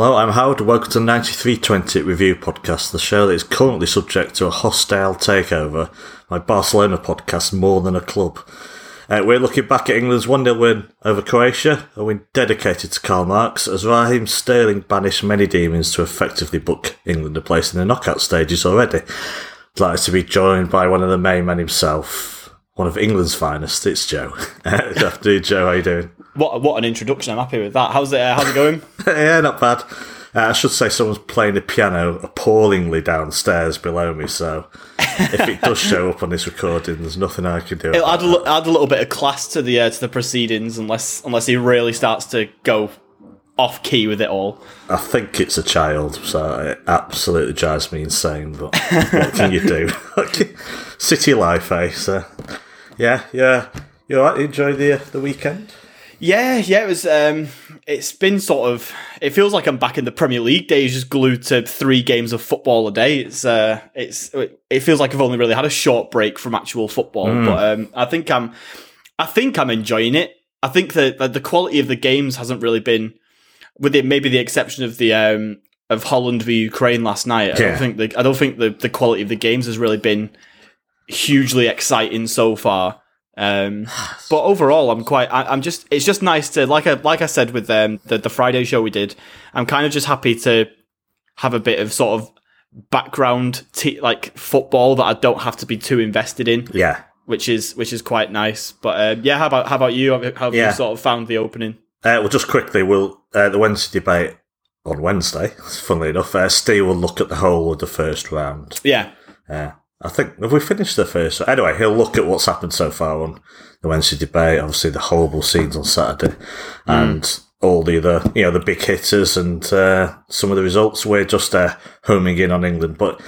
Hello, I'm Howard. Welcome to 9320 Review Podcast, the show that is currently subject to a hostile takeover by Barcelona podcast More Than a Club. Uh, we're looking back at England's 1 0 win over Croatia, a win dedicated to Karl Marx, as Raheem Sterling banished many demons to effectively book England a place in the knockout stages already. I'd like to be joined by one of the main men himself, one of England's finest. It's Joe. Good afternoon, Joe. How you doing? What what an introduction! I'm happy with that. How's it? Uh, how's it going? yeah, not bad. Uh, I should say someone's playing the piano appallingly downstairs below me, so if it does show up on this recording, there's nothing I can do. It'll add a, li- add a little bit of class to the uh, to the proceedings, unless unless he really starts to go off key with it all. I think it's a child, so it absolutely drives me insane. But what can you do? City life, eh? So yeah, yeah. You alright? You enjoy the uh, the weekend? Yeah, yeah. It was. Um, it's been sort of. It feels like I'm back in the Premier League days, just glued to three games of football a day. It's. Uh, it's. It feels like I've only really had a short break from actual football, but um, I think I'm. I think I'm enjoying it. I think that that the quality of the games hasn't really been, with it maybe the exception of the um of Holland v Ukraine last night. I Yeah. don't think the I don't think the the quality of the games has really been hugely exciting so far. Um, but overall, I'm quite. I, I'm just. It's just nice to like. I like I said with um, the the Friday show we did. I'm kind of just happy to have a bit of sort of background t- like football that I don't have to be too invested in, Yeah. which is which is quite nice. But um, yeah, how about how about you? How have Yeah. you sort of found the opening? Uh, well, just quickly, we'll uh, the Wednesday debate on Wednesday. Funnily enough, uh, Steve will look at the whole of the first round. Yeah, Yeah, I think have we finished the first? Anyway, he'll look at what's happened so far on the Wednesday debate. Obviously, the horrible scenes on Saturday, and all the other, you know, the big hitters and uh, some of the results. We're just uh, homing in on England, but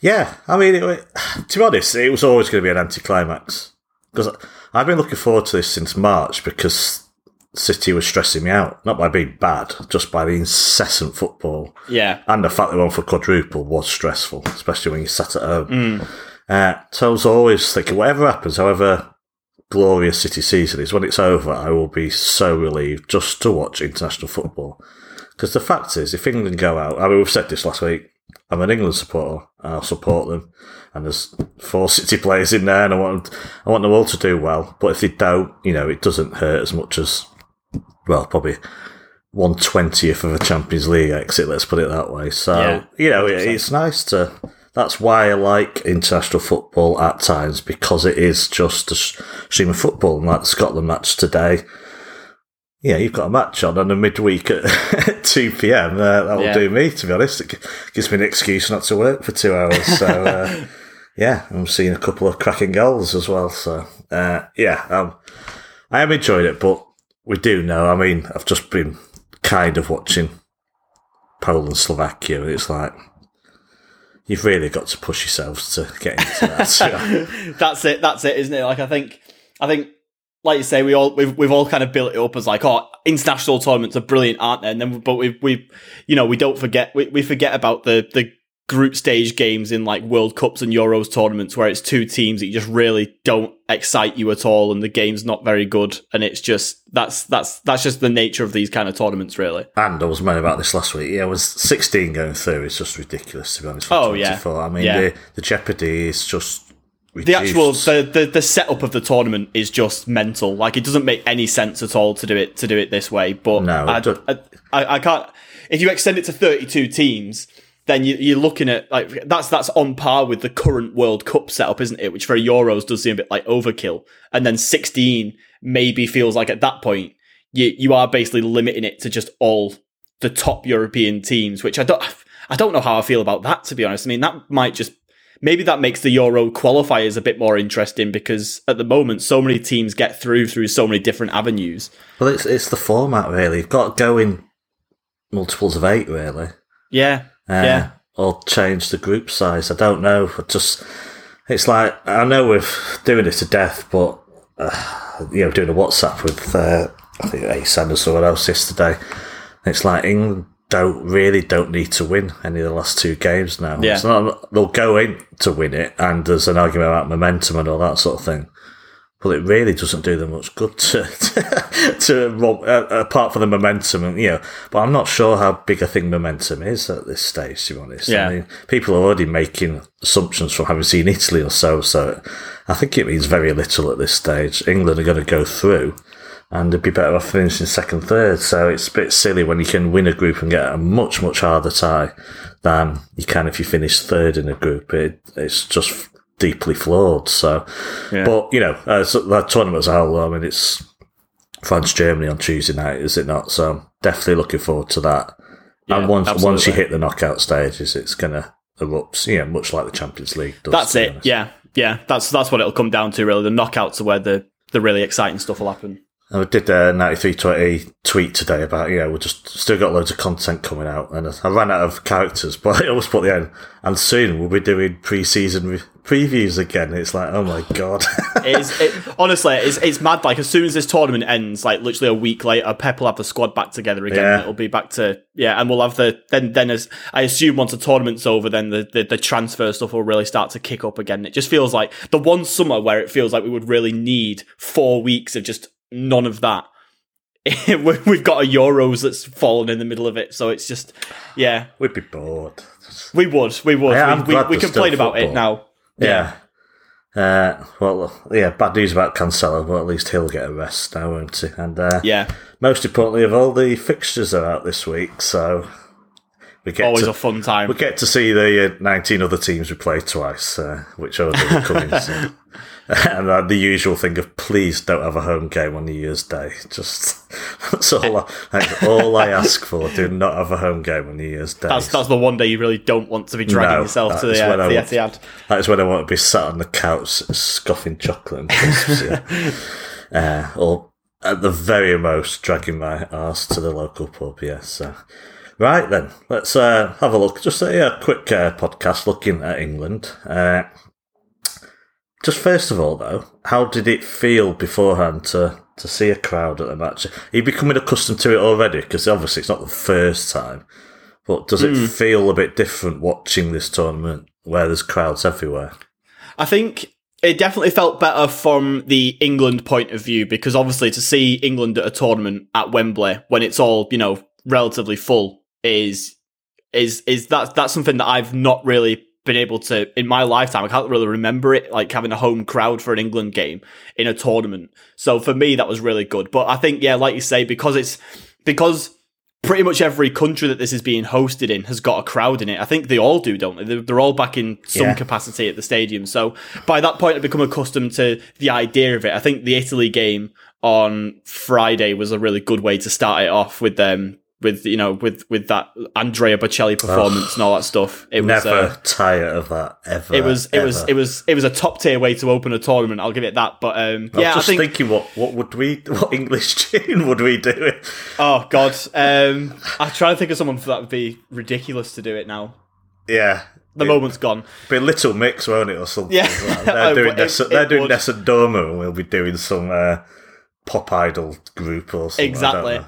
yeah, I mean, it, to be honest, it was always going to be an anticlimax because I've been looking forward to this since March because. City was stressing me out, not by being bad, just by the incessant football. yeah, And the fact they won for quadruple was stressful, especially when you sat at home. Uh, so I was always thinking, whatever happens, however glorious City season is, when it's over, I will be so relieved just to watch international football. Because the fact is, if England go out, I mean, we've said this last week, I'm an England supporter, and I'll support them. And there's four City players in there, and I want, I want them all to do well. But if they don't, you know, it doesn't hurt as much as, well, probably one twentieth of a Champions League exit. Let's put it that way. So Yeah, you know, it, it's nice to. That's why I like international football at times because it is just a stream of football. And like the Scotland match today, yeah, you've got a match on on a midweek at two pm. Uh, that will Yeah. do me, to be honest. It gives me an excuse not to work for two hours. So uh, yeah, I'm seeing a couple of cracking goals as well. So uh, yeah, um, I am enjoying it, but we do know. I mean, I've just been kind of watching Poland, Slovakia, and it's like you've really got to push yourselves to get into that. that's it. That's it, isn't it? Like I think, I think, like you say, we all we've we've all kind of built it up as like, oh, international tournaments are brilliant, aren't they? And then, but we we, you know, we don't forget we, we forget about the the group stage games in like World Cups and Euros tournaments where it's two teams that you just really don't excite you at all, and the game's not very good, and it's just that's that's that's just the nature of these kind of tournaments, really. and I was moaning about this last week. Yeah, it was 16 going through. It's just ridiculous, to be honest. Oh, yeah. 24. I mean, Yeah. the, the jeopardy is just the actual the, the the setup of the tournament is just mental. Like it doesn't make any sense at all to do it to do it this way. But No, I, don't. I, I, I can't. If you extend it to thirty two teams, then you, you're looking at like that's that's on par with the current World Cup setup, isn't it? Which for Euros does seem a bit like overkill. And then sixteen maybe feels like at that point you you are basically limiting it to just all the top European teams, which I don't I don't know how I feel about that to be honest. I mean that might just maybe that makes the Euro qualifiers a bit more interesting because at the moment so many teams get through through so many different avenues. Well, it's, it's the format, really. You've got to go in multiples of eight, really. Yeah. Uh, Yeah. Or change the group size. I don't know. I just, it's like, I know we're doing it to death, but, uh, you know, doing a WhatsApp with, uh, I think, ASAN or someone else yesterday. It's like England don't really don't need to win any of the last two games now. Yeah. Not, they'll go in to win it, and there's an argument about momentum and all that sort of thing. Well, it really doesn't do them much good to to uh, apart from the momentum, and you know. But I'm not sure how big a thing momentum is at this stage. To be honest, Yeah. I mean, people are already making assumptions from having seen Italy or so. So I think it means very little at this stage. England are going to go through, and they'd be better off finishing second, third. So it's a bit silly when you can win a group and get a much much harder tie than you can if you finish third in a group. It, it's just deeply flawed. So. Yeah. But you know, uh, so that tournament as a whole, I mean, it's France Germany on Tuesday night, is it not? So definitely looking forward to that. Yeah, and once once you hit the knockout stages, it's gonna erupt. You know, much like the Champions League. Does, That's it. honest. Yeah, yeah. That's that's what it'll come down to. Really, the knockouts are where the the really exciting stuff will happen. I did a 9320 tweet today about, you know, we've just still got loads of content coming out and I ran out of characters, but I always put the end. And soon we'll be doing pre season re- previews again. It's like, oh my God. It's, it, honestly, it's, it's mad. Like as soon as this tournament ends, like literally a week later, Pep will have the squad back together again. Yeah. It'll be back to yeah, and we'll have the then then as I assume once the tournament's over, then the, the the transfer stuff will really start to kick up again. It just feels like the one summer where it feels like we would really need four weeks of just none of that. We- We've got a Euros that's fallen in the middle of it, so it's just yeah, We'd be bored. we would we would I we, we, we complain about it now. Yeah. Uh, well, yeah, bad news about Cancelo, but at least he'll get a rest now, won't he? And uh, Yeah, most importantly of all, the fixtures are out this week, so we get always to a fun time. we get to see the uh, 19 other teams we play twice, uh, which are coming soon. And uh, the usual thing of please don't have a home game on New Year's Day. Just that's all. I, that's all I ask for. Do not have a home game on New Year's Day. That's that's the one day you really don't want to be dragging No, yourself to the, uh, I the Etihad. That's when I want to be sat on the couch scoffing chocolate and crisps, yeah. uh, or at the very most dragging my ass to the local pub, yes. So. Right then, let's uh, have a look. Just a, uh quick uh, podcast looking at England. Uh, just first of all, though, how did it feel beforehand to, to see a crowd at the match? Are you becoming accustomed to it already? Because obviously it's not the first time. But does it hmm. feel a bit different watching this tournament where there's crowds everywhere? I think it definitely felt better from the England point of view because obviously to see England at a tournament at Wembley when it's all you know relatively full is is is that that's something that I've not really been able to in my lifetime. I can't really remember it like having a home crowd for an England game in a tournament. So for me, that was really good. But I think yeah, like you say, because it's because pretty much every country that this is being hosted in has got a crowd in it. I think they all do, don't they? They're, they're all back in some Yeah. capacity at the stadium. So by that point, I've become accustomed to the idea of it. I think the Italy game on Friday was a really good way to start it off with them. With you know, with with that Andrea Bocelli performance and all that stuff, it was Never uh, tire of that ever. it was it was it was it was a top tier way to open a tournament. I'll give it that. But um, I yeah, I was just think thinking, what what would we, what English tune would we do? Oh God, um, I'm trying to think of someone for that would be ridiculous to do it now. Yeah, The It- moment's gone. be a Little Mix, won't it, or something? Yeah. like. Oh, they're doing it- Nessa, it they're doing would. Nessun Dorma, and we'll be doing some uh, pop idol group or something. Exactly.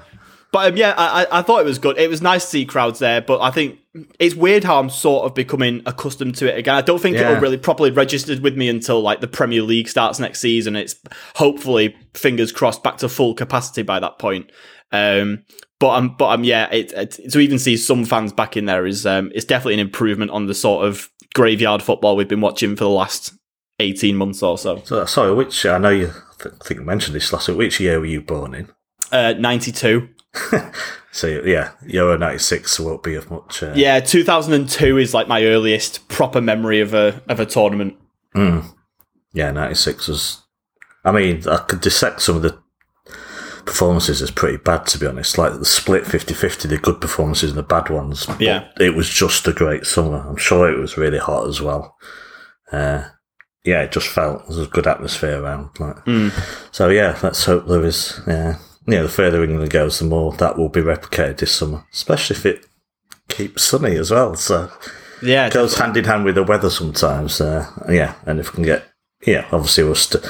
But um, yeah, I, I thought it was good. It was nice to see crowds there, but I think it's weird how I'm sort of becoming accustomed to it again. I don't think Yeah. it'll really properly registered with me until like the Premier League starts next season. It's hopefully fingers crossed back to full capacity by that point. Um, but I'm, but I'm, yeah, it, it, to even see some fans back in there is, um, it's definitely an improvement on the sort of graveyard football we've been watching for the last 18 months or so. So, sorry, which I know you I think I mentioned this last week. Which year were you born in? Uh, 92. So yeah, Euro '96 won't be of much. Uh, Yeah, 2002 is like my earliest proper memory of a of a tournament. yeah, '96 was. I mean, I could dissect some of the performances as pretty bad, to be honest. Like the split 50-50, the good performances and the bad ones. But Yeah. it was just a great summer. I'm sure it was really hot as well. Uh, yeah, it just felt there was a good atmosphere around. Like, so yeah, let's hope there is. Yeah, you know, the further England goes, the more that will be replicated this summer, especially if it keeps sunny as well. So Yeah, it goes hand in hand with the weather sometimes. Uh, yeah, and if we can get, yeah, obviously we're st-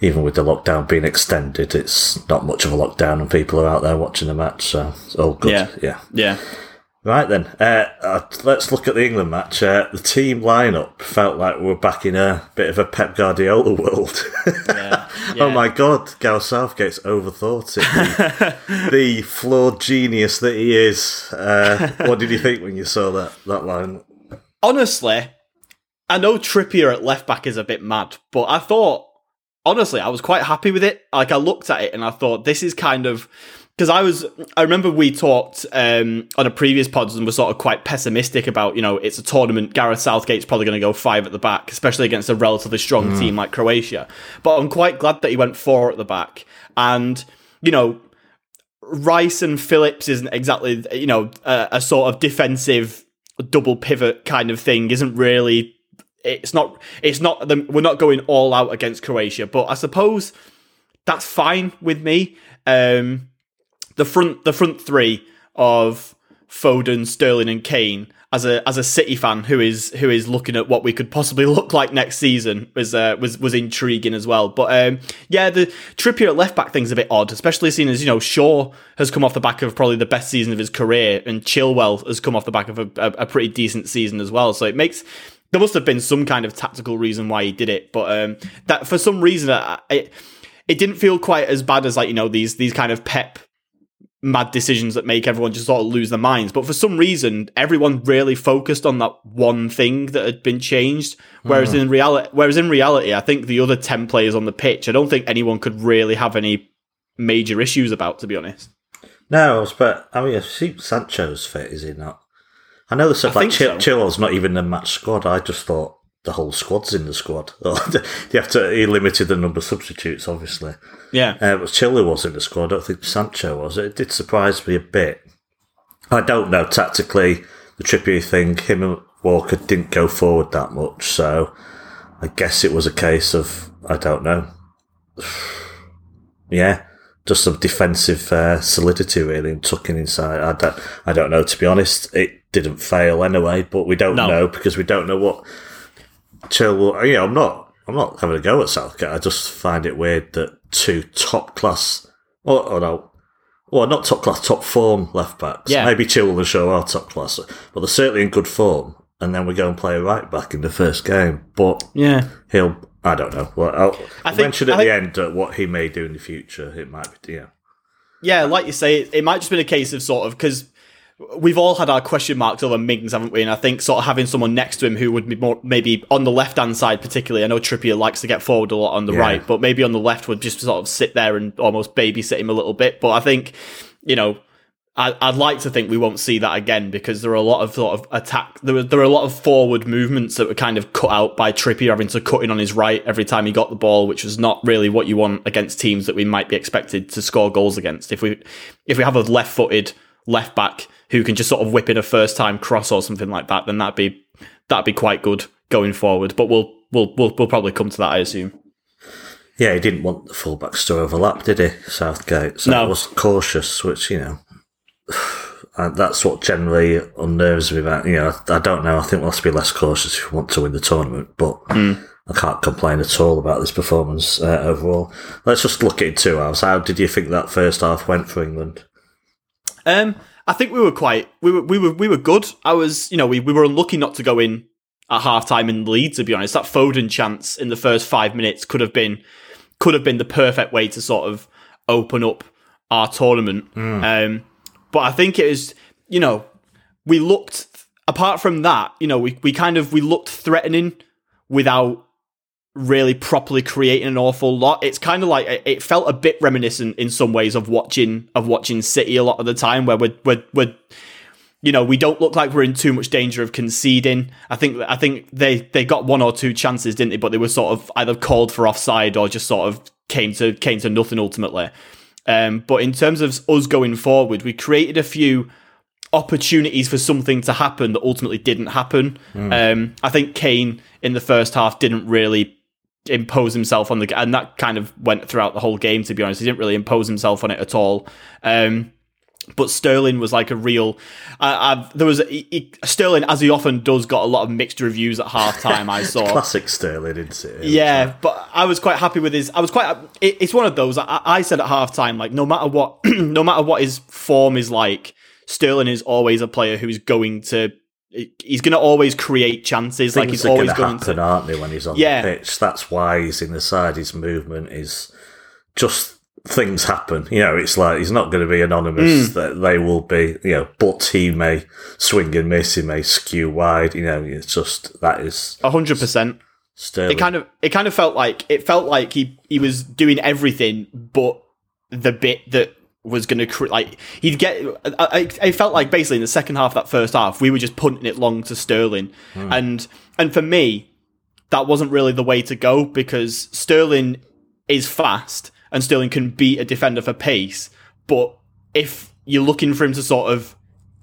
even with the lockdown being extended, it's not much of a lockdown, and people are out there watching the match, so it's all good. Yeah. yeah. yeah. Right then, uh, uh, let's look at the England match. Uh, the team lineup felt like we were back in a bit of a Pep Guardiola world. Yeah, Oh my God, Gareth Southgate's overthought it. The, the flawed genius that he is. Uh, what did you think when you saw that that line? honestly, I know Trippier at left back is a bit mad, but I thought, honestly, I was quite happy with it. Like, I looked at it and I thought, this is kind of. Because I was, I remember we talked um, on a previous pod and were sort of quite pessimistic about, you know, it's a tournament. Gareth Southgate's probably going to go five at the back, especially against a relatively strong team like Croatia. But I'm quite glad that he went four at the back. And, you know, Rice and Phillips isn't exactly, you know, a, a sort of defensive double pivot kind of thing. Isn't really. It's not. It's not. The, we're not going all out against Croatia, but I suppose that's fine with me. Um, the front, the front three of Foden, Sterling, and Kane. As a as a City fan who is who is looking at what we could possibly look like next season was uh, was was intriguing as well. But um, yeah, the Trippier at left back thing's a bit odd, especially seeing as you know Shaw has come off the back of probably the best season of his career, and Chilwell has come off the back of a, a, a pretty decent season as well. So it makes there must have been some kind of tactical reason why he did it, but um, that for some reason it it didn't feel quite as bad as like you know these these kind of Pep mad decisions that make everyone just sort of lose their minds. But for some reason, everyone really focused on that one thing that had been changed. Whereas mm. in reality, whereas in reality, I think the other ten players on the pitch, I don't think anyone could really have any major issues about. To be honest, No, but I mean, I see Sancho's fit, is he not? I know the stuff I like Chil- so. Chilwell's not even in the match squad. I just thought the whole squad's in the squad. you have to, he limited the number of substitutes, obviously. yeah, Uh, but Chile was in the squad. I don't think Sancho was. It did surprise me a bit. I don't know tactically the Trippier thing. Him and Walker didn't go forward that much, so I guess it was a case of I don't know. yeah, just some defensive uh, solidity really and tucking inside. I don't. I don't know to be honest. It didn't fail anyway, but we don't No. know because we don't know what Chilwell. You know, I'm not. I'm not having a go at Southgate. I just find it weird that two top class. Oh, oh no. Well, not top class, top form left backs. Yeah. Maybe Chilwell and Shaw are top class, but they're certainly in good form. And then we go and play a right back in the first game. But yeah. he'll. I don't know. Well, I'll I think- mention at I the think- end uh, what he may do in the future. It might be, yeah. Yeah, like you say, it, it might just been a case of sort of because we've all had our question marks over Mings, haven't we? And I think sort of having someone next to him who would be more maybe on the left hand side, particularly. I know Trippier likes to get forward a lot on the Yeah. right, but maybe on the left would just sort of sit there and almost babysit him a little bit. But I think, you know. I, I'd like to think we won't see that again because there are a lot of sort of attack. There were there are a lot of forward movements that were kind of cut out by Trippier having to cut in on his right every time he got the ball, which was not really what you want against teams that we might be expected to score goals against. If we if we have a left-footed left back who can just sort of whip in a first-time cross or something like that, then that'd be that'd be quite good going forward. But we'll we'll we'll, we'll probably come to that, I assume. Yeah, he didn't want the fullbacks to overlap, did he, Southgate? So No. he was cautious, which, you know, and that's what generally unnerves me about, you know, I don't know. I think we'll have to be less cautious if we want to win the tournament, but I can't complain at all about this performance uh, overall. Let's just look at it two halves. How did you think that first half went for England? Um, I think we were quite we were we were we were good. I was you know we, we were unlucky not to go in at half time in the lead. To be honest, that Foden chance in the first five minutes could have been could have been the perfect way to sort of open up our tournament. Um, but I think it is you know we looked apart from that you know we we kind of we looked threatening without really properly creating an awful lot. It's kind of like it felt a bit reminiscent in some ways of watching of watching City a lot of the time, where we're we're, we're you know we don't look like we're in too much danger of conceding. I think I think they they got one or two chances, didn't they? But they were sort of either called for offside or just sort of came to came to nothing ultimately. Um, but in terms of us going forward, we created a few opportunities for something to happen that ultimately didn't happen. Um, I think Kane in the first half didn't really impose himself on the and that kind of went throughout the whole game. To be honest, he didn't really impose himself on it at all. Um, but Sterling was like a real. I I've, there was he, he- Sterling, as he often does, got a lot of mixed reviews at half time. I saw. Classic Sterling, isn't it? Yeah, but I was quite happy with his. I was quite. It, it's one of those. I, I said at halftime, like no matter what, no matter what his form is like, Sterling is always a player who's going to he's going to always create chances. Things like he's are always going happen, to. aren't they, when he's on Yeah. the pitch? That's why he's in the side. His movement is just things happen. You know, it's like he's not going to be Hmm. anonymous. That they will be. You know, but he may swing and miss. He may skew wide. You know, it's just that is A hundred percent. Sterling. It kind of it kind of felt like it felt like he he was doing everything but the bit that was going to cre- like he'd get. I, I, felt like basically in the second half of that first half we were just punting it long to Sterling, hmm. and and for me that wasn't really the way to go because Sterling is fast and Sterling can beat a defender for pace, but if you're looking for him to sort of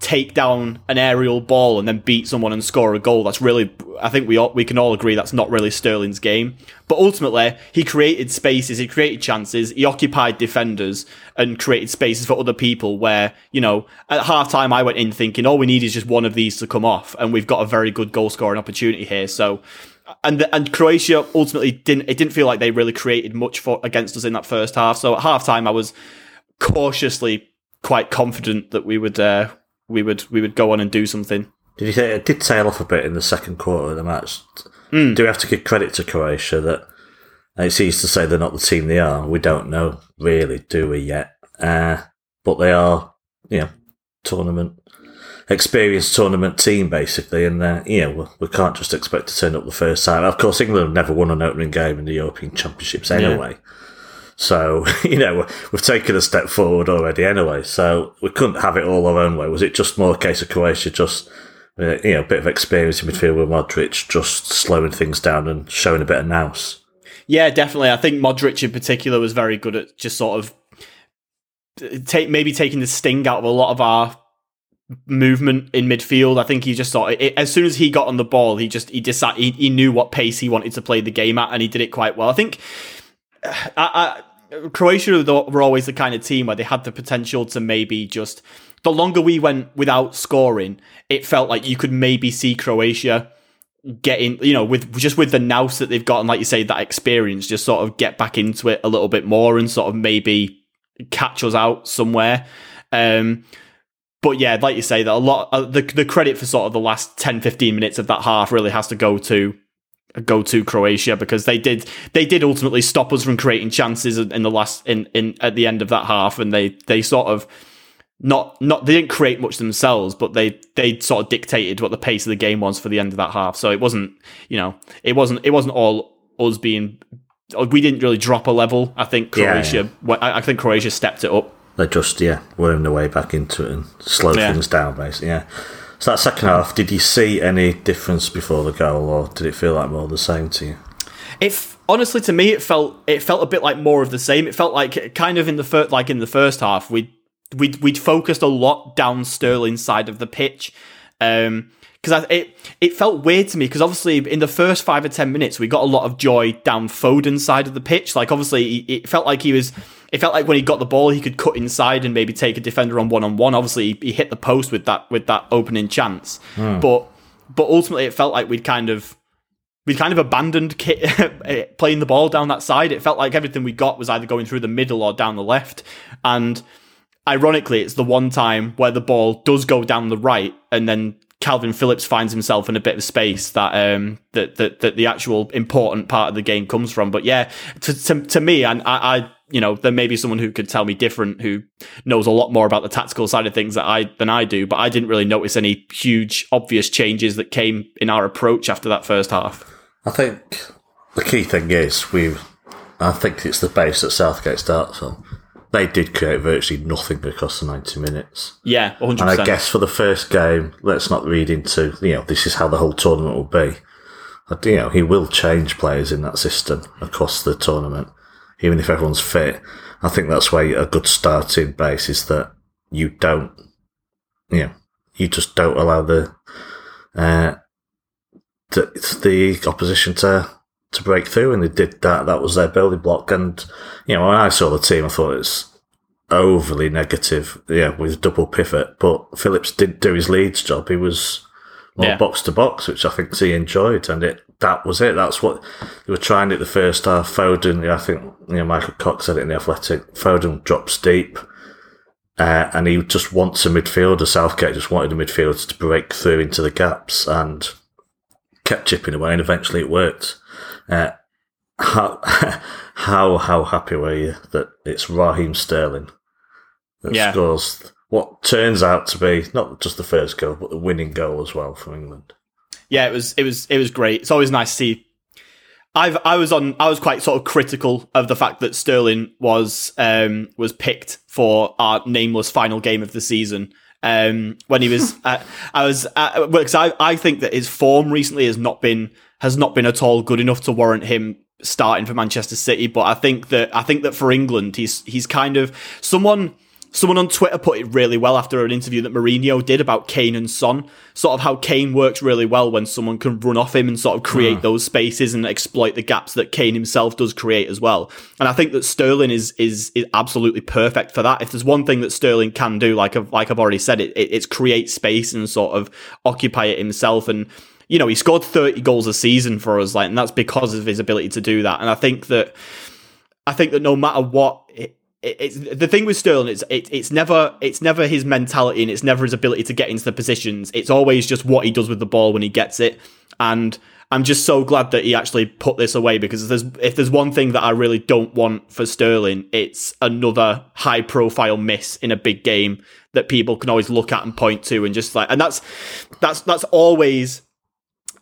take down an aerial ball and then beat someone and score a goal, that's really I think we all, we can all agree that's not really Sterling's game. But ultimately, he created spaces, he created chances, he occupied defenders and created spaces for other people where, you know, at half time I went in thinking all we need is just one of these to come off and we've got a very good goal scoring opportunity here. So and and Croatia ultimately didn't it didn't feel like they really created much for against us in that first half. So at half time I was cautiously quite confident that we would uh, we would we would go on and do something. Did you say it did tail off a bit in the second quarter of the match? Hmm. Do we have to give credit to Croatia that it's easy to say they're not the team they are? We don't know really, do we yet? Uh, but they are, you know, tournament experienced tournament team basically, and uh, you know we, we can't just expect to turn up the first time. Of course, England have never won an opening game in the European Championships anyway. So, you know, we've taken a step forward already anyway. So we couldn't have it all our own way. Was it just more a case of Croatia just, uh, you know, a bit of experience in midfield with Modric, just slowing things down and showing a bit of nous? Yeah, definitely. I think Modric in particular was very good at just sort of take maybe taking the sting out of a lot of our movement in midfield. I think he just sort of, as soon as he got on the ball, he just he decided he, he knew what pace he wanted to play the game at, and he did it quite well. I think I, I, Croatia were always the kind of team where they had the potential to maybe just the longer we went without scoring, it felt like you could maybe see Croatia getting, you know, with just with the nous that they've got and like you say, that experience, just sort of get back into it a little bit more and sort of maybe catch us out somewhere. Um, but yeah, like you say, that a lot uh, the the credit for sort of the last 10, 15 minutes of that half really has to go to go to Croatia because they did they did ultimately stop us from creating chances in the last in, in at the end of that half. And they they sort of not not they didn't create much themselves but they they sort of dictated what the pace of the game was for the end of that half. So it wasn't you know it wasn't it wasn't all us being we didn't really drop a level. I think Yeah, Croatia I I think Croatia stepped it up. They just, yeah, wormed their way back into it and slow Yeah. things down, basically, yeah. So that second half, did you see any difference before the goal, or did it feel like more the same to you? If honestly, to me, it felt it felt a bit like more of the same. It felt like kind of in the first, like in the first half, we we'd, we'd focused a lot down Sterling's side of the pitch. Um, because it it felt weird to me because obviously in the first five or ten minutes we got a lot of joy down Foden's side of the pitch. Like obviously it felt like he was. It felt like when he got the ball, he could cut inside and maybe take a defender on one on one. Obviously, he, hit the post with that with that opening chance, but but ultimately it felt like we'd kind of we kind of abandoned ki- playing the ball down that side. It felt like everything we got was either going through the middle or down the left. And ironically, it's the one time where the ball does go down the right, and then Kalvin Phillips finds himself in a bit of space that um that that, that the actual important part of the game comes from. But yeah, to to, to me, and I, I you know there may be someone who could tell me different, who knows a lot more about the tactical side of things that I than I do. But I didn't really notice any huge obvious changes that came in our approach after that first half. I think the key thing is we. I think it's the base that Southgate starts on. They did create virtually nothing across the ninety minutes, Yeah, one hundred and I guess for the first game, let's not read into you know this is how the whole tournament will be. You know he will change players in that system across the tournament, even if everyone's fit. I think that's why a good starting base is that you don't, you know, you just don't allow the uh, the, the opposition to to break through, and they did that. That was their building block. And you know, when I saw the team, I thought it's overly negative. Yeah, with double pivot, but Phillips did do his Leeds job. He was more Yeah. box to box, which I think he enjoyed, and it that was it. That's what they were trying it the first half. Foden, I think you know Michael Cox said it in the Athletic. Foden drops deep. Uh, and he just wants a midfielder. Southgate just wanted a midfielder to break through into the gaps and kept chipping away, and eventually it worked. Uh, how, how how happy were you that it's Raheem Sterling that Yeah. scores what turns out to be not just the first goal, but the winning goal as well for England? yeah, it was it was it was great. It's always nice to see. I've I was on I was quite sort of critical of the fact that Sterling was um was picked for our nameless final game of the season. Um, when he was, uh, I was, uh, well, 'cause I, I think that his form recently has not been has not been at all good enough to warrant him starting for Manchester City. But I think that I think that for England, he's he's kind of someone. Someone on Twitter put it really well after an interview that Mourinho did about Kane and Son. Sort of how Kane works really well when someone can run off him and sort of create hmm. those spaces and exploit the gaps that Kane himself does create as well. And I think that Sterling is is, is absolutely perfect for that. If there's one thing that Sterling can do, like I've, like I've already said, it, it it's create space and sort of occupy it himself. And you know, he scored 30 goals a season for us, like, and that's because of his ability to do that. And I think that I think that no matter what, it's the thing with Sterling. It's it, it's never it's never his mentality and it's never his ability to get into the positions. It's always just what he does with the ball when he gets it. And I'm just so glad that he actually put this away because if there's if there's one thing that I really don't want for Sterling, it's another high profile miss in a big game that people can always look at and point to and just like and that's that's that's always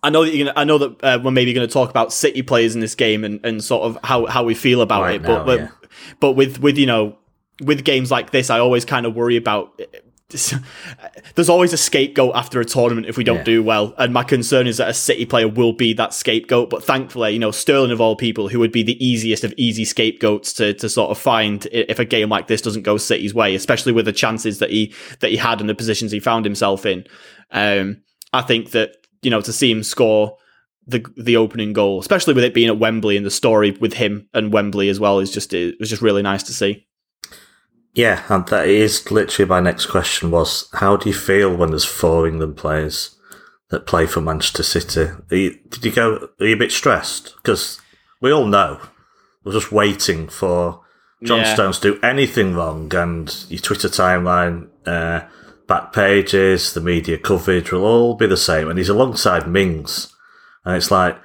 I know that you're gonna. I know that uh, we're maybe going to talk about City players in this game and, and sort of how, how we feel about Right it. now, but but, yeah. But with with you know with games like this, I always kind of worry about. There's always a scapegoat after a tournament if we don't Yeah. do well, and my concern is that a City player will be that scapegoat. But thankfully, you know, Sterling of all people, who would be the easiest of easy scapegoats to to sort of find if a game like this doesn't go City's way, especially with the chances that he that he had and the positions he found himself in. Um, I think that you know to see him score the the opening goal, especially with it being at Wembley and the story with him and Wembley as well, is just it was just really nice to see. Yeah, and that is literally my next question was how do you feel when there's four England players that play for Manchester City? Are you, did you go, are you a bit stressed? Because we all know we're just waiting for John Yeah. Stones to do anything wrong and your Twitter timeline, uh, back pages, the media coverage will all be the same. And he's alongside Mings. And it's like,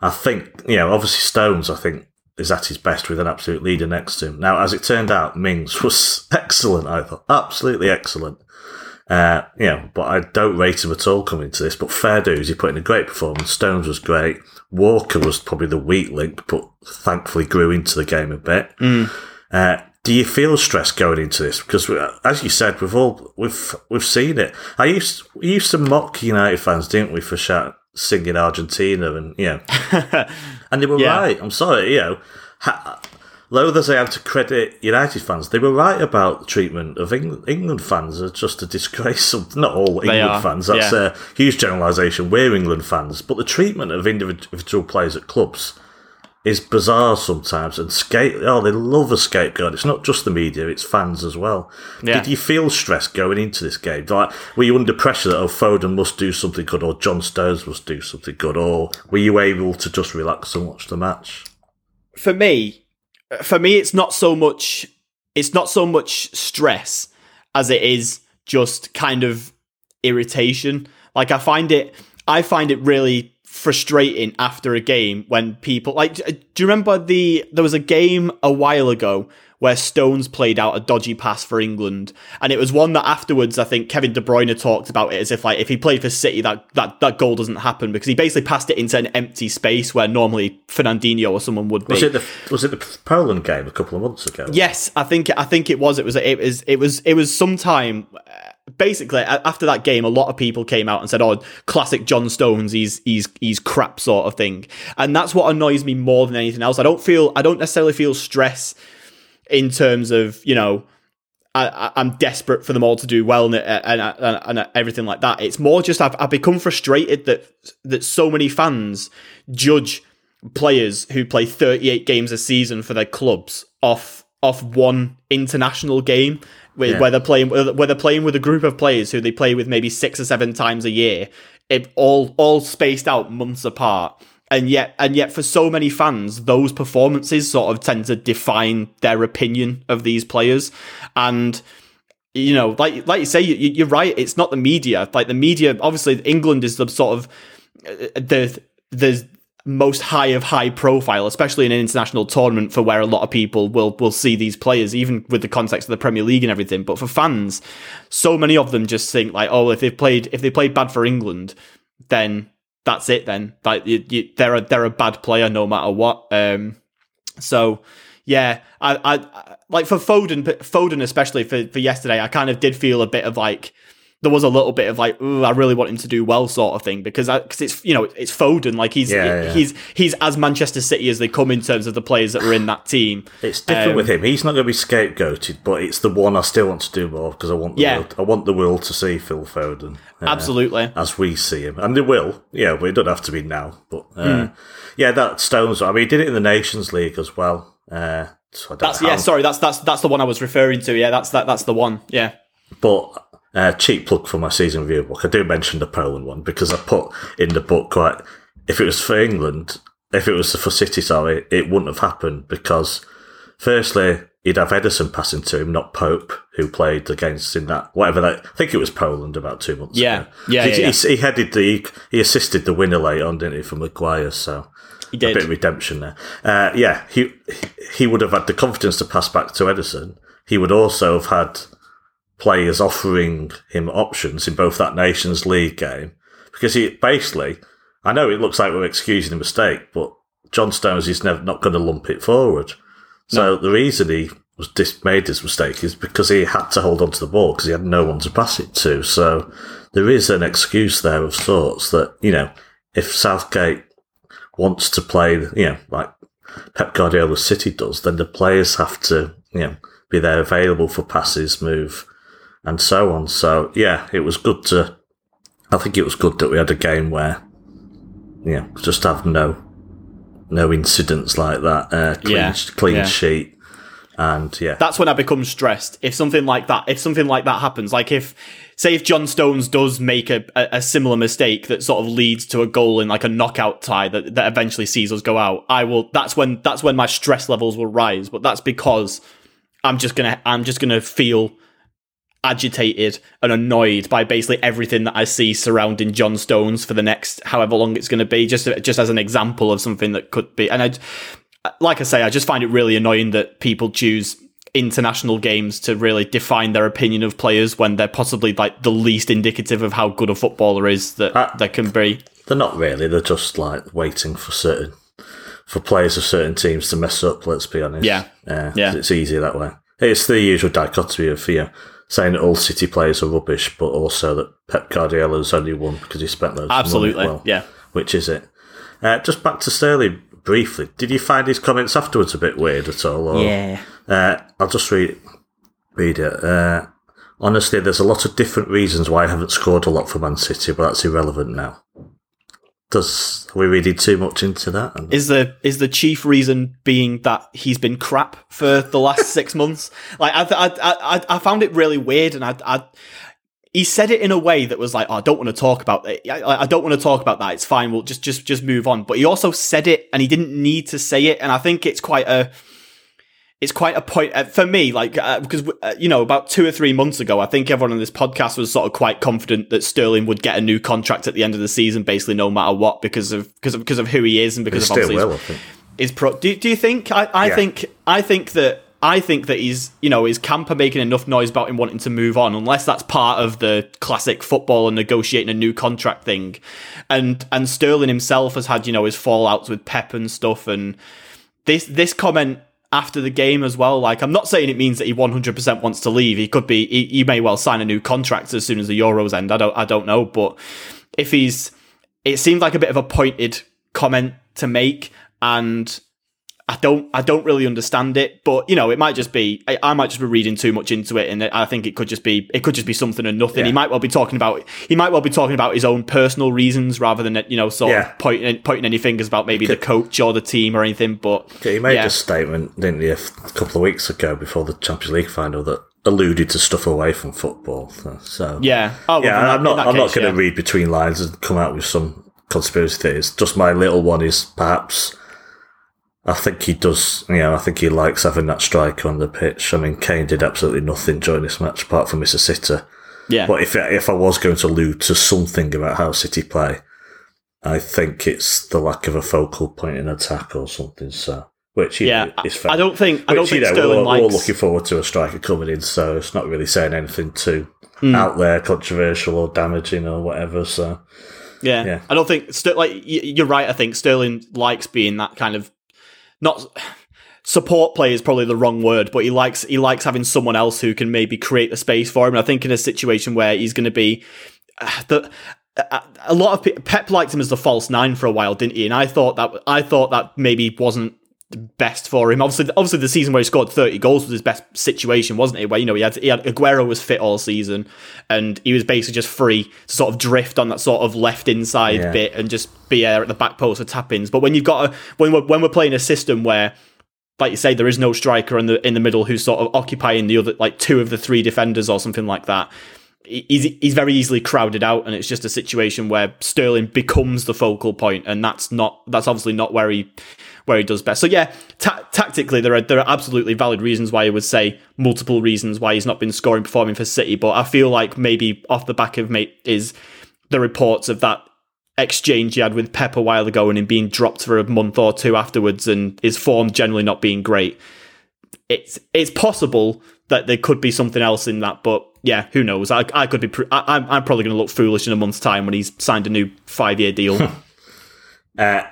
I think, you know, obviously Stones, I think, is at his best with an absolute leader next to him. Now, as it turned out, Mings was excellent, I thought. Absolutely excellent. Uh, you know, but I don't rate him at all coming to this. But fair dues, he put in a great performance. Stones was great. Walker was probably the weak link, but thankfully grew into the game a bit. Uh, do you feel stress going into this? Because we- as you said, we've all we've we've seen it. I used we used to mock United fans, didn't we, for shout, singing Argentina and you know, and they were Yeah. right. I'm sorry, you know. Ha- Loath as I am to credit United fans, they were right about the treatment of England, England fans are just a disgrace. Of, Not all England are, fans, that's yeah. a huge generalisation. We're England fans, but the treatment of individual players at clubs is bizarre sometimes. And scape, oh, they love a scapegoat. It's not just the media; it's fans as well. Yeah. Did you feel stressed going into this game? Like, were you under pressure that oh, Foden must do something good, or John Stones must do something good, or were you able to just relax and watch the match? for me, for me, it's not so much. It's not so much stress as it is just kind of irritation. Like I find it, I find it really frustrating after a game when people like. Do you remember the there was a game a while ago where Stones played out a dodgy pass for England, and it was one that afterwards I think Kevin De Bruyne talked about it as if like if he played for City that that that goal doesn't happen because he basically passed it into an empty space where normally Fernandinho or someone would be. Was it the was it the Poland game a couple of months ago? Yes, I think I think it was. It was. It was. It was. It was sometime. Basically, after that game, a lot of people came out and said, "Oh, classic John Stones. He's he's he's crap, sort of thing." And that's what annoys me more than anything else. I don't feel. I don't necessarily feel stress in terms of you know. I, I'm desperate for them all to do well and, and, and, and everything like that. It's more just I've, I've become frustrated that that so many fans judge players who play 38 games a season for their clubs off off one international game where, Yeah. where they're playing where they're playing with a group of players who they play with maybe six or seven times a year it, all all spaced out months apart and yet and yet for so many fans those performances sort of tend to define their opinion of these players and you know, like like you say, you, you're right. It's not the media. Like the media, obviously, England is the sort of uh, the the most high of high profile, especially in an international tournament for where a lot of people will will see these players, even with the context of the Premier League and everything. But for fans, so many of them just think like, oh, if they've played if they played bad for England, then that's it. Then like you, you, they're a they're a bad player no matter what. Um, so yeah, I, I like for Foden, Foden especially for for yesterday, I kind of did feel a bit of like there was a little bit of like, I really want him to do well, sort of thing, because because it's you know it's Foden, like he's Yeah, yeah. he's he's as Manchester City as they come in terms of the players that are in that team. It's different Um, with him. He's not going to be scapegoated, but it's the one I still want to do more because I want the Yeah. world. I want the world to see Phil Foden uh, Absolutely, as we see him, and they will. Yeah, but it doesn't have to be now. But uh, Hmm. yeah, that Stones. I mean, he did it in the Nations League as well. Uh, so that's yeah. Sorry, that's that's that's the one I was referring to. Yeah, that's that that's the one. Yeah, But uh, cheap plug for my season review book. I do mention the Poland one because I put in the book like if it was for England, if it was for City, sorry, it wouldn't have happened because firstly you'd have Ederson passing to him, not Pope, who played against in that whatever that. I think it was Poland about two months Yeah. ago. Yeah, he, yeah. He, he headed the he assisted the winner late on, didn't he, for Maguire? So he a bit of redemption there. Uh, yeah, he he would have had the confidence to pass back to Ederson. He would also have had players offering him options in both that Nations League game because he basically. I know it looks like we're excusing a mistake, but John Stones is never not going to lump it forward. So the reason he was dis- made this mistake is because he had to hold on to the ball because he had no one to pass it to. So there is an excuse there of sorts that you know if Southgate wants to play, you know, like Pep Guardiola City does, then the players have to, you know, be there available for passes, move, and so on. So yeah, it was good to. I think it was good that we had a game where, yeah, just have no, no incidents like that. Uh, clean, Yeah, clean yeah. sheet, and yeah, That's when I become stressed. If something like that, if something like that happens, like if, say, if John Stones does make a, a, a similar mistake that sort of leads to a goal in like a knockout tie that, that eventually sees us go out, I will. That's when that's when my stress levels will rise. But that's because I'm just gonna I'm just gonna feel agitated and annoyed by basically everything that I see surrounding John Stones for the next however long it's going to be. Just just as an example of something that could be, and I, like I say, I just find it really annoying that people choose international games to really define their opinion of players when they're possibly like the least indicative of how good a footballer is that Uh, there can be. they're not really. They're just like waiting for certain for players of certain teams to mess up. Let's be honest. Yeah. uh, Yeah. It's easier that way. It's the usual dichotomy of you know, saying that all City players are rubbish, but also that Pep Guardiola Guardiola's only won because he spent loads. of money. Absolutely, Well, yeah. Which is it? Uh, just back to Sterling briefly. Did you find his comments afterwards a bit weird at all? Or, Uh, I'll just read read it. Uh, honestly, there's a lot of different reasons why I haven't scored a lot for Man City, but that's irrelevant now. Does are we reading too much into that? Is the is the chief reason being that he's been crap for the last six months? Like I, I I I- I found it really weird, and I, I he said it in a way that was like, oh, I don't want to talk about it. I, I don't want to talk about that. It's fine. We'll just just just move on. But he also said it, and he didn't need to say it. And I think it's quite a it's quite a point uh, for me, like uh, because uh, you know about two or three months ago, I think everyone on this podcast was sort of quite confident that Sterling would get a new contract at the end of the season, basically no matter what, because of because of because of who he is and He because of still obviously his- will, I think. is pro. Do, do you think? I, I Yeah. think I think that I think that he's you know is Camper making enough noise about him wanting to move on, unless that's part of the classic football and negotiating a new contract thing, and and Sterling himself has had you know his fallouts with Pep and stuff, and this this comment after the game as well. Like I'm not saying it means that he 100% wants to leave. He could be. He, he may well sign a new contract as soon as the Euros end. I don't. I don't know, but if he's, it seems like a bit of a pointed comment to make, and I don't. I don't really understand it. But you know, it might just be. I, I might just be reading too much into it, and I think it could just be. It could just be something and nothing. Yeah. He might well be talking about. He might well be talking about his own personal reasons rather than you know sort Yeah. of pointing pointing any fingers about maybe the coach or the team or anything. But He made yeah. a statement, didn't he, a f- couple of weeks ago before the Champions League final that alluded to stuff away from football. So, Yeah. Oh, well, yeah. that- I'm not. I'm not going to read between lines and come out with some conspiracy theories. Just my little one is perhaps I think he does. You know, I think he likes having that striker on the pitch. I mean, Kane did absolutely nothing during this match apart from miss a sitter. Yeah. But if if I was going to allude to something about how City play, I think it's the lack of a focal point in attack or something. So, which yeah, know, is fair. I don't think I don't Which, think know, Sterling we're, likes. we're looking forward to a striker coming in, so it's not really saying anything too Hmm. out there, controversial or damaging or whatever. So, Yeah. Yeah. I don't think like you're right. I think Sterling likes being that kind of not support player is probably the wrong word, but he likes he likes having someone else who can maybe create the space for him. And I think in a situation where he's going to be uh, the a a lot of pe- Pep liked him as the false nine for a while, didn't he? And I thought that I thought that maybe wasn't best for him. Obviously, obviously the season where he scored 30 goals was his best situation, wasn't it? Where you know he had he had Aguero was fit all season, and he was basically just free to sort of drift on that sort of left inside Yeah. bit and just be there at the back post for tap ins. But when you've got a when we're when we're playing a system where like you say, there is no striker in the in the middle who's sort of occupying the other like two of the three defenders or something like that. He's he's very easily crowded out, and it's just a situation where Sterling becomes the focal point, and that's not that's obviously not where he where he does best. So yeah, ta- tactically there are there are absolutely valid reasons why I would say multiple reasons why he's not been scoring performing for City, but I feel like maybe off the back of mate is the reports of that exchange he had with Pep a while ago and him being dropped for a month or two afterwards and his form generally not being great. It's it's possible that there could be something else in that, but yeah, who knows? I, I could be. I, I'm, I'm probably going to look foolish in a month's time when he's signed a new five year deal. uh,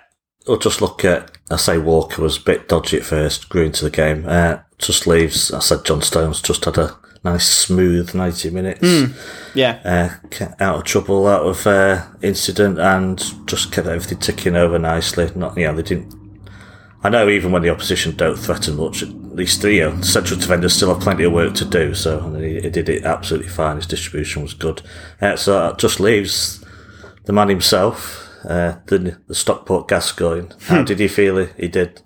we'll just look at. I say Walker was a bit dodgy at first, grew into the game. Uh, just leaves. I said John Stones just had a nice smooth 90 minutes. yeah, uh, out of trouble, out of uh, incident, and just kept everything ticking over nicely. Not, you know, they didn't. I know even when the opposition don't threaten much, at least you know, central defenders still have plenty of work to do. So and he, he did it absolutely fine. His distribution was good. Uh, so that just leaves the man himself, uh, the the Stockport Gascoigne. How did he feel he, he did?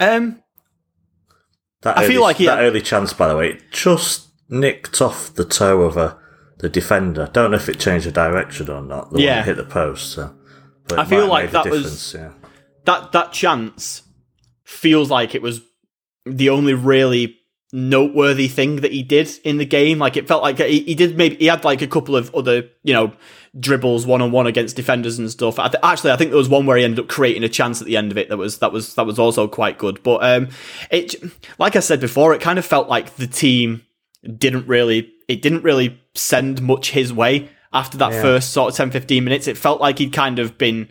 um, That I early, feel like he- that early chance, by the way, it just nicked off the toe of a, the defender. Don't know if it changed the direction or not. The Yeah. hit the post. So, I feel like that was- Yeah. that that chance feels like it was the only really noteworthy thing that he did in the game. Like it felt like he, he did maybe he had like a couple of other you know dribbles one on one against defenders and stuff. I th- actually, I think there was one where he ended up creating a chance at the end of it that was that was that was also quite good. But um, it like I said before, it kind of felt like the team didn't really it didn't really send much his way after that Yeah. first sort of 10 15 minutes it felt like he'd kind of been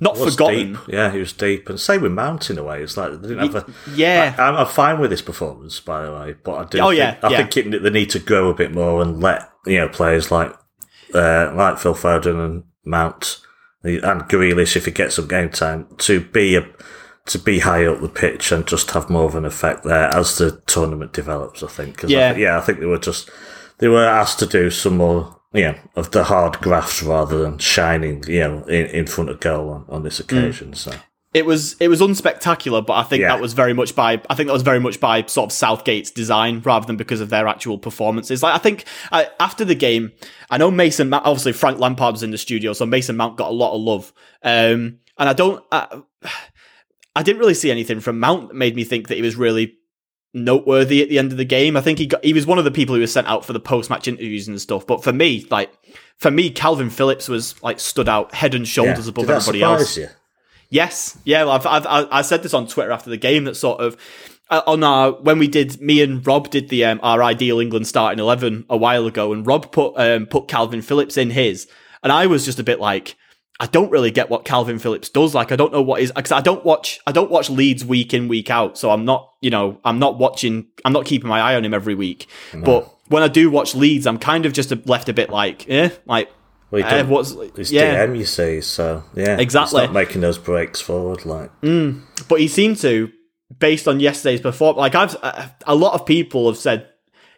not forgotten deep. Yeah, he was deep. And same with Mount in a way. It's like they didn't have a. yeah. I, I'm fine with this performance, by the way, but I do. Oh, think, yeah, I yeah. think it, they need to grow a bit more and let you know players like uh, like Phil Foden and Mount and Grealish, if he gets some game time, to be a to be high up the pitch and just have more of an effect there as the tournament develops. I think. I Yeah. thi- yeah. I think they were just they were asked to do some more. You know, of the hard grafts rather than shining, you know, in, in front of goal on, on this occasion. So it was it was unspectacular, but I think Yeah. that was very much by I think that was very much by sort of Southgate's design rather than because of their actual performances. Like I think uh, after the game, I know Mason obviously Frank Lampard was in the studio, so Mason Mount got a lot of love, um, and I don't. I, I didn't really see anything from Mount that made me think that he was really noteworthy at the end of the game. I think he got he was one of the people who was sent out for the post match interviews and stuff. But for me, like for me, Kalvin Phillips was like stood out head and shoulders yeah. above everybody else. you? Yes, yeah. Well, I've, I've I I said this on Twitter after the game that sort of uh, on our when we did me and Rob did the um, our ideal England starting eleven a while ago, and Rob put um, put Kalvin Phillips in his, and I was just a bit like. I don't really get what Kalvin Phillips does. Like, I don't know what is because I don't watch. I don't watch Leeds week in week out, so I'm not. You know, I'm not watching. I'm not keeping my eye on him every week. But when I do watch Leeds, I'm kind of just left a bit like, eh, like Well, he uh, what's It's yeah. DM, you see, so yeah, Exactly. Not making those breaks forward, like but he seemed to, based on yesterday's performance. Like I've, uh, a lot of people have said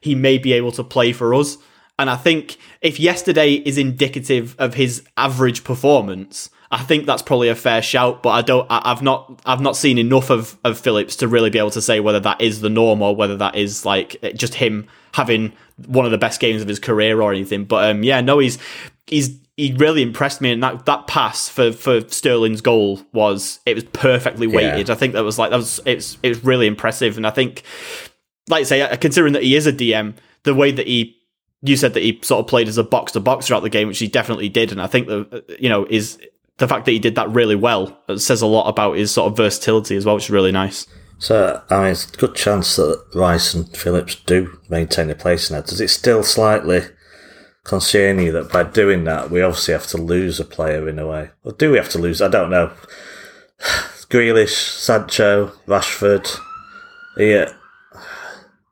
he may be able to play for us, and I think if yesterday is indicative of his average performance, I think that's probably a fair shout. But I don't, I, I've not, I've not seen enough of of Phillips to really be able to say whether that is the norm or whether that is like just him having one of the best games of his career or anything. But um, yeah, no, he's he's he really impressed me, and that that pass for for Sterling's goal was it was perfectly weighted. Yeah. I think that was like that was it's it was really impressive, and I think like I say, considering that he is a DM, the way that he you said that he sort of played as a box to box throughout the game, which he definitely did, and I think that uh, you know is the fact that he did that really well uh, says a lot about his sort of versatility as well, which is really nice. So, I mean, it's a good chance that Rice and Phillips do maintain a place that. Does it still slightly concern you that by doing that, we obviously have to lose a player in a way? Or do we have to lose? I don't know. Grealish, Sancho, Rashford. Yeah.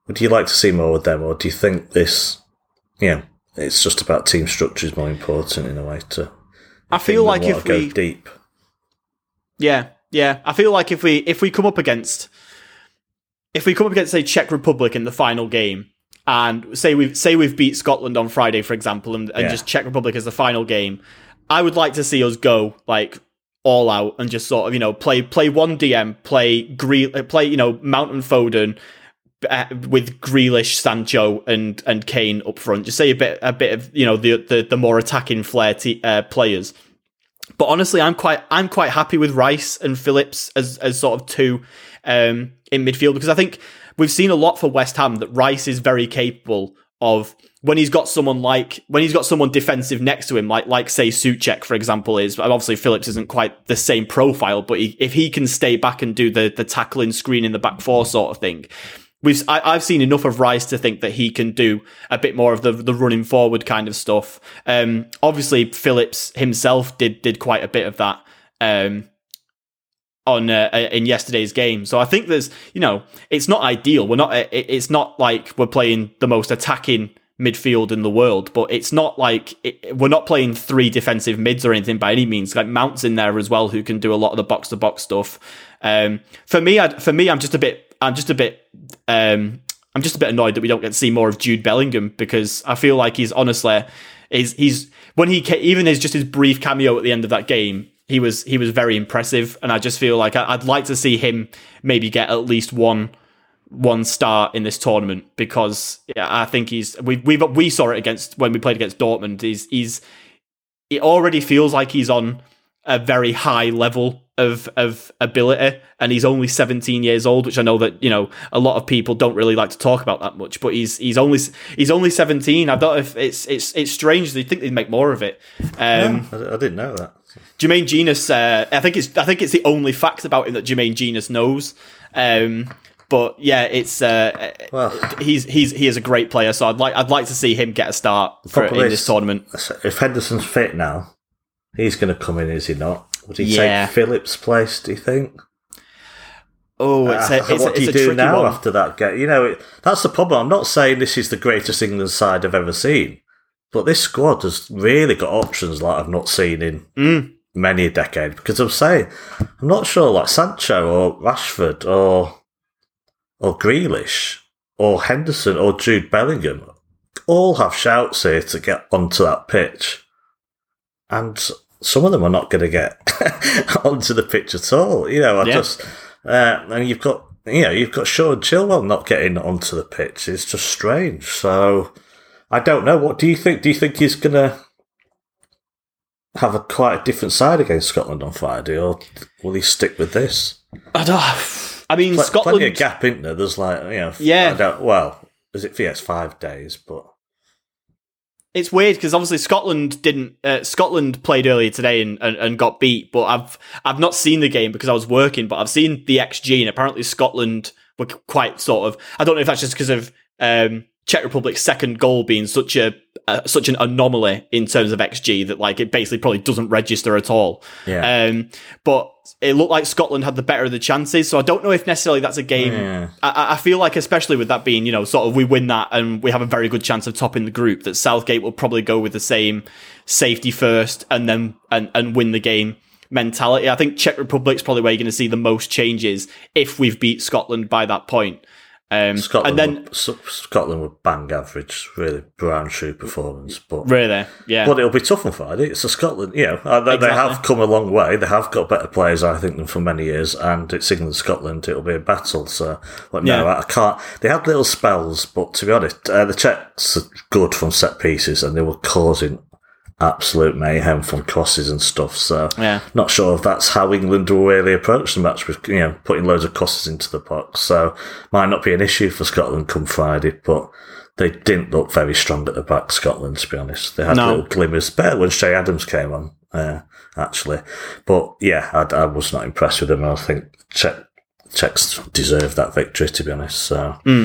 Would you like to see more with them, or do you think this, know, it's just about team structure is more important in a way to? I feel like if we deep, yeah, yeah, I feel like if we if we come up against if we come up against say Czech Republic in the final game, and say we've say we've beat Scotland on Friday, for example, and, and yeah. just Czech Republic as the final game, I would like to see us go like all out and just sort of you know play play one DM, play Gre- uh, play you know Mount and Foden uh, with Grealish, Sancho, and and Kane up front. Just say a bit a bit of you know the the, the more attacking flair t- uh, players. But honestly, I'm quite I'm quite happy with Rice and Phillips as as sort of two um, in midfield because I think we've seen a lot for West Ham that Rice is very capable of when he's got someone like when he's got someone defensive next to him, like like say Soucek for example is. Obviously Phillips isn't quite the same profile, but he, if he can stay back and do the the tackling screen in the back four sort of thing, we've I, have seen enough of Rice to think that he can do a bit more of the the running forward kind of stuff. Um, obviously Phillips himself did did quite a bit of that. Um, on uh, uh in yesterday's game. So I think there's, you know, it's not ideal. We're not. It's not like we're playing the most attacking midfield in the world, but it's not like it, we're not playing three defensive mids or anything by any means. Like Mount's in there as well, who can do a lot of the box to box stuff. Um, for me, I, for me, I'm just a bit, I'm just a bit, um, I'm just a bit annoyed that we don't get to see more of Jude Bellingham because I feel like he's honestly, is he's when he even his just his brief cameo at the end of that game, he was he was very impressive, and I just feel like I'd like to see him maybe get at least one one star in this tournament because yeah, I think he's we we we saw it against when we played against Dortmund. He's he's it already feels like he's on a very high level of of ability and he's only 17 years old which I know that you know a lot of people don't really like to talk about that much but he's he's only he's only 17 I don't know if it's it's it's strange they think they'd make more of it um, I, I didn't know that Jermaine Jenas uh, I think it's I think it's the only fact about him that Jermaine Jenas knows um, but yeah, it's uh, well, he's he's he is a great player. So I'd like I'd like to see him get a start for, in this tournament. If Henderson's fit now, he's going to come in, is he not? Would he yeah. take Phillips' place? Do you think? Oh, it's a, uh, it's what a, do you do now one. after that game? You know, it, that's the problem. I'm not saying this is the greatest England side I've ever seen, but this squad has really got options like I've not seen in mm. many a decade. Because I'm saying, I'm not sure like Sancho or Rashford or or Grealish or Henderson or Jude Bellingham all have shouts here to get onto that pitch. And some of them are not going to get onto the pitch at all. You know, I yeah. just, uh, and you've got, you know, you've got Sean Chilwell not getting onto the pitch. It's just strange. So I don't know. What do you think? Do you think he's going to have a quite a different side against Scotland on Friday, or will he stick with this? I don't. I mean, Pl- Scotland. Plenty of gap, isn't there? There's like, you know, yeah. well, is it? Yeah, it's five days, but it's weird because obviously Scotland didn't. Uh, Scotland played earlier today and, and, and, got beat, but I've I've not seen the game because I was working, but I've seen the XG and apparently Scotland were quite sort of. I don't know if that's just because of um, Czech Republic's second goal being such a uh, such an anomaly in terms of XG that like it basically probably doesn't register at all. Yeah. Um, but it looked like Scotland had the better of the chances, so I don't know if necessarily that's a game. Yeah. I, I, feel like, especially with that being, you know, sort of we win that and we have a very good chance of topping the group, that Southgate will probably go with the same safety first and then and and win the game mentality. I think Czech Republic's probably where you're going to see the most changes if we've beat Scotland by that point. Um, Scotland, and then would, Scotland would bang average, really brown shoe performance. But really, yeah, but it'll be tough on Friday. It's a Scotland, you know. uh, They, they have come a long way. They have got better players, I think, than for many years. And it's England Scotland. It'll be a battle. So, but no, Yeah. I can't. They had little spells, but to be honest, uh, the Czechs are good from set pieces, and they were causing absolute mayhem from crosses and stuff. So, Yeah. not sure if that's how England will really approach the match with you know putting loads of crosses into the box. So, might not be an issue for Scotland come Friday, but. They didn't look very strong at the back, Scotland, to be honest. They had No. little glimmers. Better when Che Adams came on, uh, actually. But yeah, I, I was not impressed with them. I think Czech, Czechs deserve that victory, to be honest. So Hmm.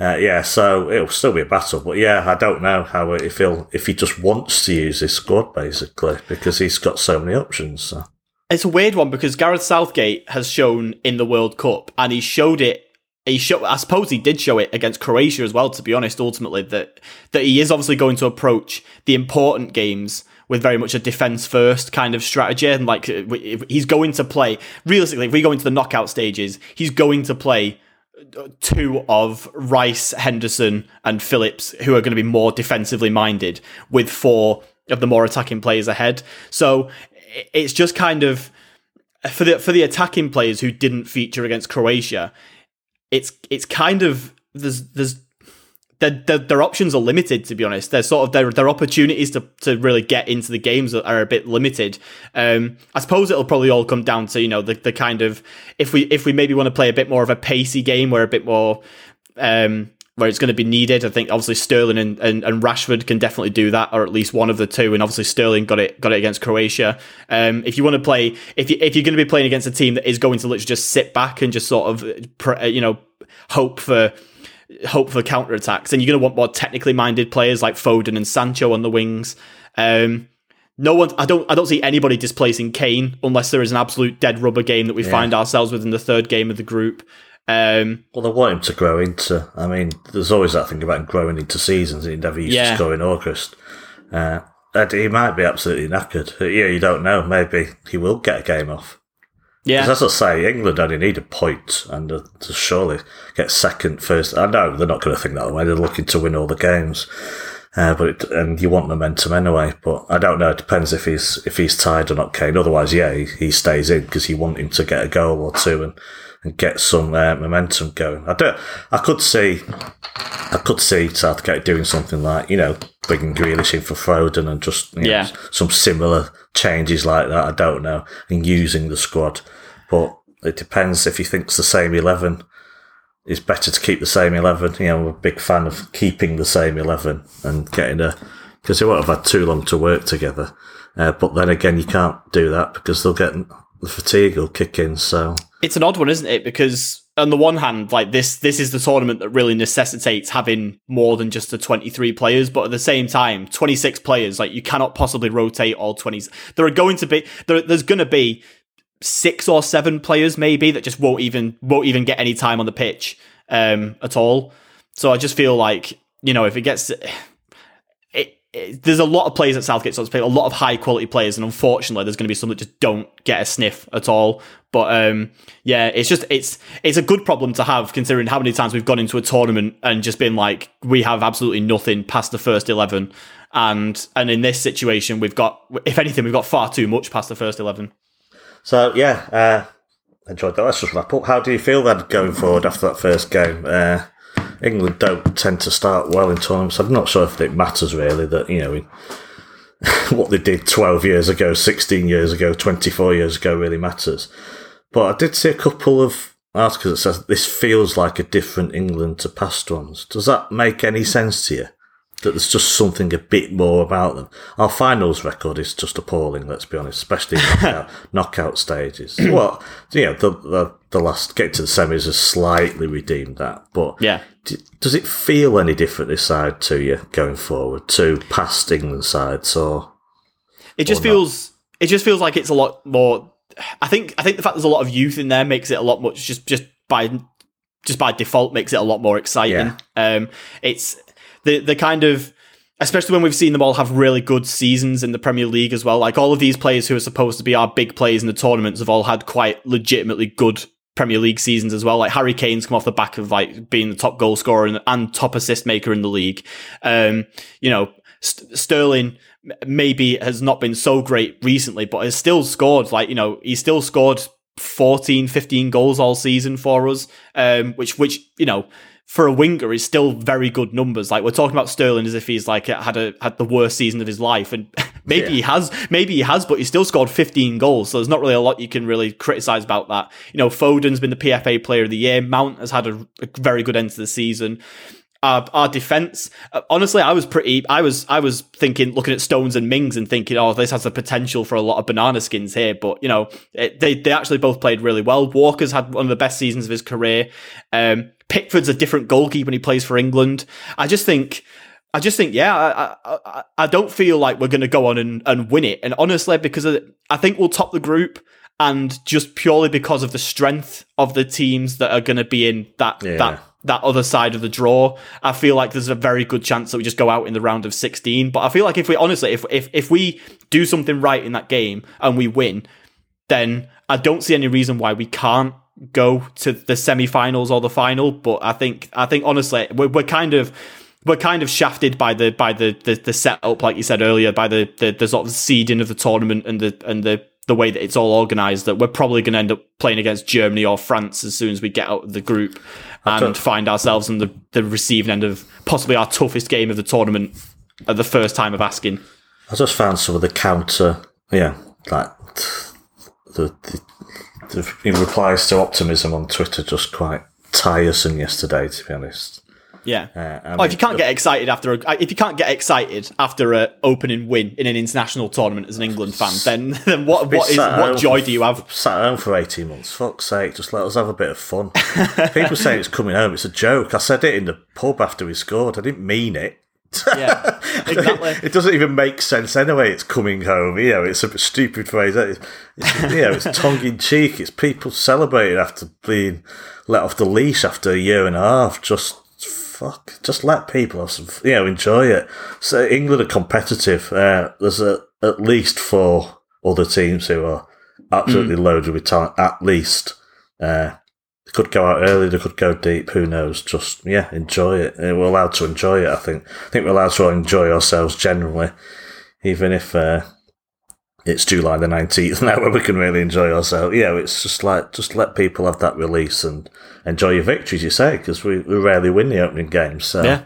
Uh, yeah, so it'll still be a battle. But yeah, I don't know how if he'll if he just wants to use his squad basically because he's got so many options. So. It's a weird one because Gareth Southgate has shown in the World Cup, and he showed it. He showed, I suppose he did show it against Croatia as well. To be honest, ultimately that that he is obviously going to approach the important games with very much a defense first kind of strategy, and like he's going to play realistically. If we go into the knockout stages, he's going to play two of Rice, Henderson, and Phillips, who are going to be more defensively minded, with four of the more attacking players ahead. So it's just kind of for the for the attacking players who didn't feature against Croatia. It's it's kind of there's there's their, their, their options are limited to be honest. Their sort of their their opportunities to, to really get into the games are, a bit limited. Um, I suppose it'll probably all come down to you know the, the kind of if we if we maybe want to play a bit more of a pacey game where a bit more um, where it's going to be needed. I think obviously Sterling and, and, and Rashford can definitely do that, or at least one of the two. And obviously Sterling got it got it against Croatia. Um, if you want to play, if you if you're going to be playing against a team that is going to literally just sit back and just sort of you know hope for hope for counter attacks, and you're going to want more technically minded players like Foden and Sancho on the wings. Um, no one, I don't, I don't see anybody displacing Kane unless there is an absolute dead rubber game that we find ourselves with in the third game of the group. Um, Well, they want him to grow into. I mean, there's always that thing about growing into seasons. He never used Yeah. to score in August. Uh, he might be absolutely knackered. Yeah, you don't know. Maybe he will get a game off. Yeah, As I say, England only need a point and uh, to surely get second, first. I know they're not going to think that way. They're looking to win all the games, uh, but it, and you want momentum anyway. But I don't know. It depends if he's if he's tired or not, Kane. Otherwise, yeah, he, he stays in because you want him to get a goal or two and, and get some uh, momentum going. I do. I could see. I could see Southgate doing something like, you know, bringing Grealish in for Foden and just you know, Yeah. some similar changes like that. I don't know, and using the squad, but it depends if he thinks the same eleven is better to keep the same eleven. You know, I'm a big fan of keeping the same eleven and getting a because they won't have had too long to work together. Uh, but then again, you can't do that because they'll get the fatigue will kick in. So it's an odd one, isn't it? Because on the one hand, like this, this is the tournament that really necessitates having more than just the 23 players, but at the same time, 26 players, like you cannot possibly rotate all 20s. There are going to be, there, there's going to be six or seven players maybe that just won't even, won't even get any time on the pitch, um, at all. So I just feel like, you know, if it gets, there's a lot of players at Southgate so speak, a lot of high quality players, and unfortunately, there's going to be some that just don't get a sniff at all. But um, yeah, it's just it's it's a good problem to have considering how many times we've gone into a tournament and just been like we have absolutely nothing past the first eleven, and and in this situation we've got if anything we've got far too much past the first eleven. So yeah, uh, enjoyed that. Let's just wrap up. How do you feel then going forward after that first game? Uh, England don't tend to start well in tournaments. I'm not sure if it matters really that you know what they did 12 years ago, 16 years ago, 24 years ago really matters. But I did see a couple of articles that says this feels like a different England to past ones. Does that make any sense to you? That there's just something a bit more about them. Our finals record is just appalling. Let's be honest, especially knockout, knockout stages. well, you know, the, the the last get to the semis has slightly redeemed that, but Yeah. d- does it feel any different this side to you going forward to past England sides or? It just Or not. feels it just feels like it's a lot more. I think I think the fact there's a lot of youth in there makes it a lot much just just by just by default makes it a lot more exciting. Um, it's the the kind of especially when we've seen them all have really good seasons in the Premier League as well. Like all of these players who are supposed to be our big players in the tournaments have all had quite legitimately good Premier League seasons as well. Like Harry Kane's come off the back of like being the top goal scorer and, and top assist maker in the league. Um, you know, St- Sterling maybe has not been so great recently, but has still scored like, you know, he still scored 14, 15 goals all season for us, um, which, which, you know, for a winger is still very good numbers. Like we're talking about Sterling as if he's like had a had the worst season of his life, and maybe yeah. he has, maybe he has, but he still scored 15 goals. So there's not really a lot you can really criticize about that. You know, Foden's been the PFA Player of the Year. Mount has had a, a very good end to the season our, our defense. Uh, honestly, I was pretty. I was I was thinking, looking at Stones and Mings and thinking, oh, this has the potential for a lot of banana skins here. But you know, it, they they actually both played really well. Walker's had one of the best seasons of his career. Um, Pickford's a different goalkeeper when he plays for England. I just think. I just think, yeah, I, I, I don't feel like we're going to go on and, and win it. And honestly, because of, I think we'll top the group and just purely because of the strength of the teams that are going to be in that yeah. that that other side of the draw. I feel like there's a very good chance that we just go out in the round of 16. But I feel like if we honestly, if if if we do something right in that game and we win, then I don't see any reason why we can't go to the semi-finals or the final. But I think I think honestly, we're, we're kind of we're kind of shafted by the by the the, the setup, like you said earlier, by the, the the sort of seeding of the tournament and the and the the way that it's all organized that we're probably going to end up playing against Germany or France as soon as we get out of the group and find ourselves on the, the receiving end of possibly our toughest game of the tournament at the first time of asking. I just found some of the counter, yeah, like the, the, the replies to optimism on Twitter just quite tiresome yesterday, to be honest. Yeah. Uh, well, if you can't get excited after a, if you can't get excited after a opening win in an international tournament as an England fan, then then what what is what joy do you have? Sat home for eighteen months. Fuck's sake, just let us have a bit of fun. People say it's coming home. It's a joke. I said it in the pub after we scored. I didn't mean it. Yeah, exactly. it doesn't even make sense anyway. It's coming home. You know, it's a stupid phrase. It's, it's, you know, it's tongue in cheek. It's people celebrating after being let off the leash after a year and a half. Just fuck, just let people have some, you know, enjoy it. So England are competitive. Uh, there's a, at least four other teams who are absolutely mm. loaded with talent. At least, uh, they could go out early, they could go deep. Who knows? Just yeah, enjoy it. Uh, we're allowed to enjoy it. I think. I think we're allowed to enjoy ourselves generally, even if. Uh, it's July the 19th now where we can really enjoy ourselves. Yeah, it's just like, just let people have that release and enjoy your victories, you say, because we, we rarely win the opening games. So. Yeah.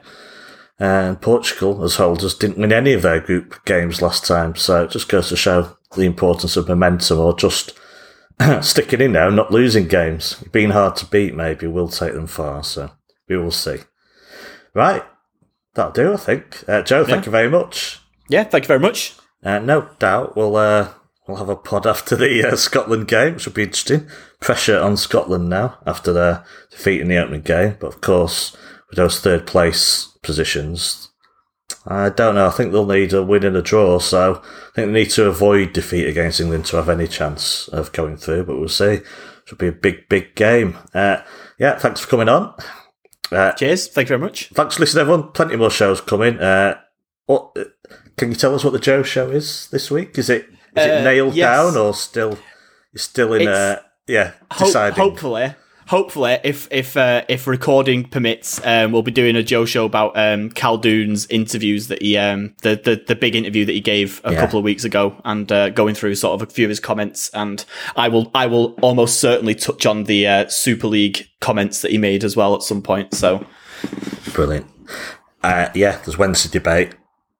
And Portugal, as whole, just didn't win any of their group games last time. So it just goes to show the importance of momentum or just sticking in and not losing games. Being hard to beat, maybe, will take them far. So we will see. Right. That'll do, I think. Uh, Joe, thank yeah. you very much. Yeah, thank you very much. Uh, no doubt we'll uh, we'll have a pod after the uh, Scotland game, which will be interesting. Pressure on Scotland now after their defeat in the opening game, but of course with those third place positions, I don't know. I think they'll need a win and a draw, so I think they need to avoid defeat against England to have any chance of going through. But we'll see. It'll be a big, big game. Uh, yeah, thanks for coming on. Uh, Cheers. Thank you very much. Thanks for listening, everyone. Plenty more shows coming. Uh, what can you tell us what the Joe Show is this week? Is it is it uh, nailed yes. down or still still in? Uh, yeah, deciding. Ho- hopefully, hopefully, if if uh, if recording permits, um, we'll be doing a Joe show about um, Khaldoon's interviews that he um, the, the the big interview that he gave a yeah. couple of weeks ago, and uh, going through sort of a few of his comments. And I will I will almost certainly touch on the uh, Super League comments that he made as well at some point. So brilliant. Uh, yeah, there's Wednesday debate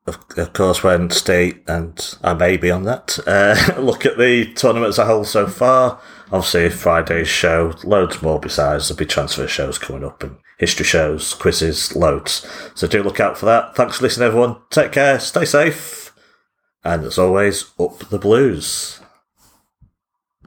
of, of course, when State and I may be on that, uh, look at the tournament as a whole so far. Obviously, Friday's show, loads more besides. There'll be transfer shows coming up and history shows, quizzes, loads. So do look out for that. Thanks for listening, everyone. Take care, stay safe, and as always, up the blues.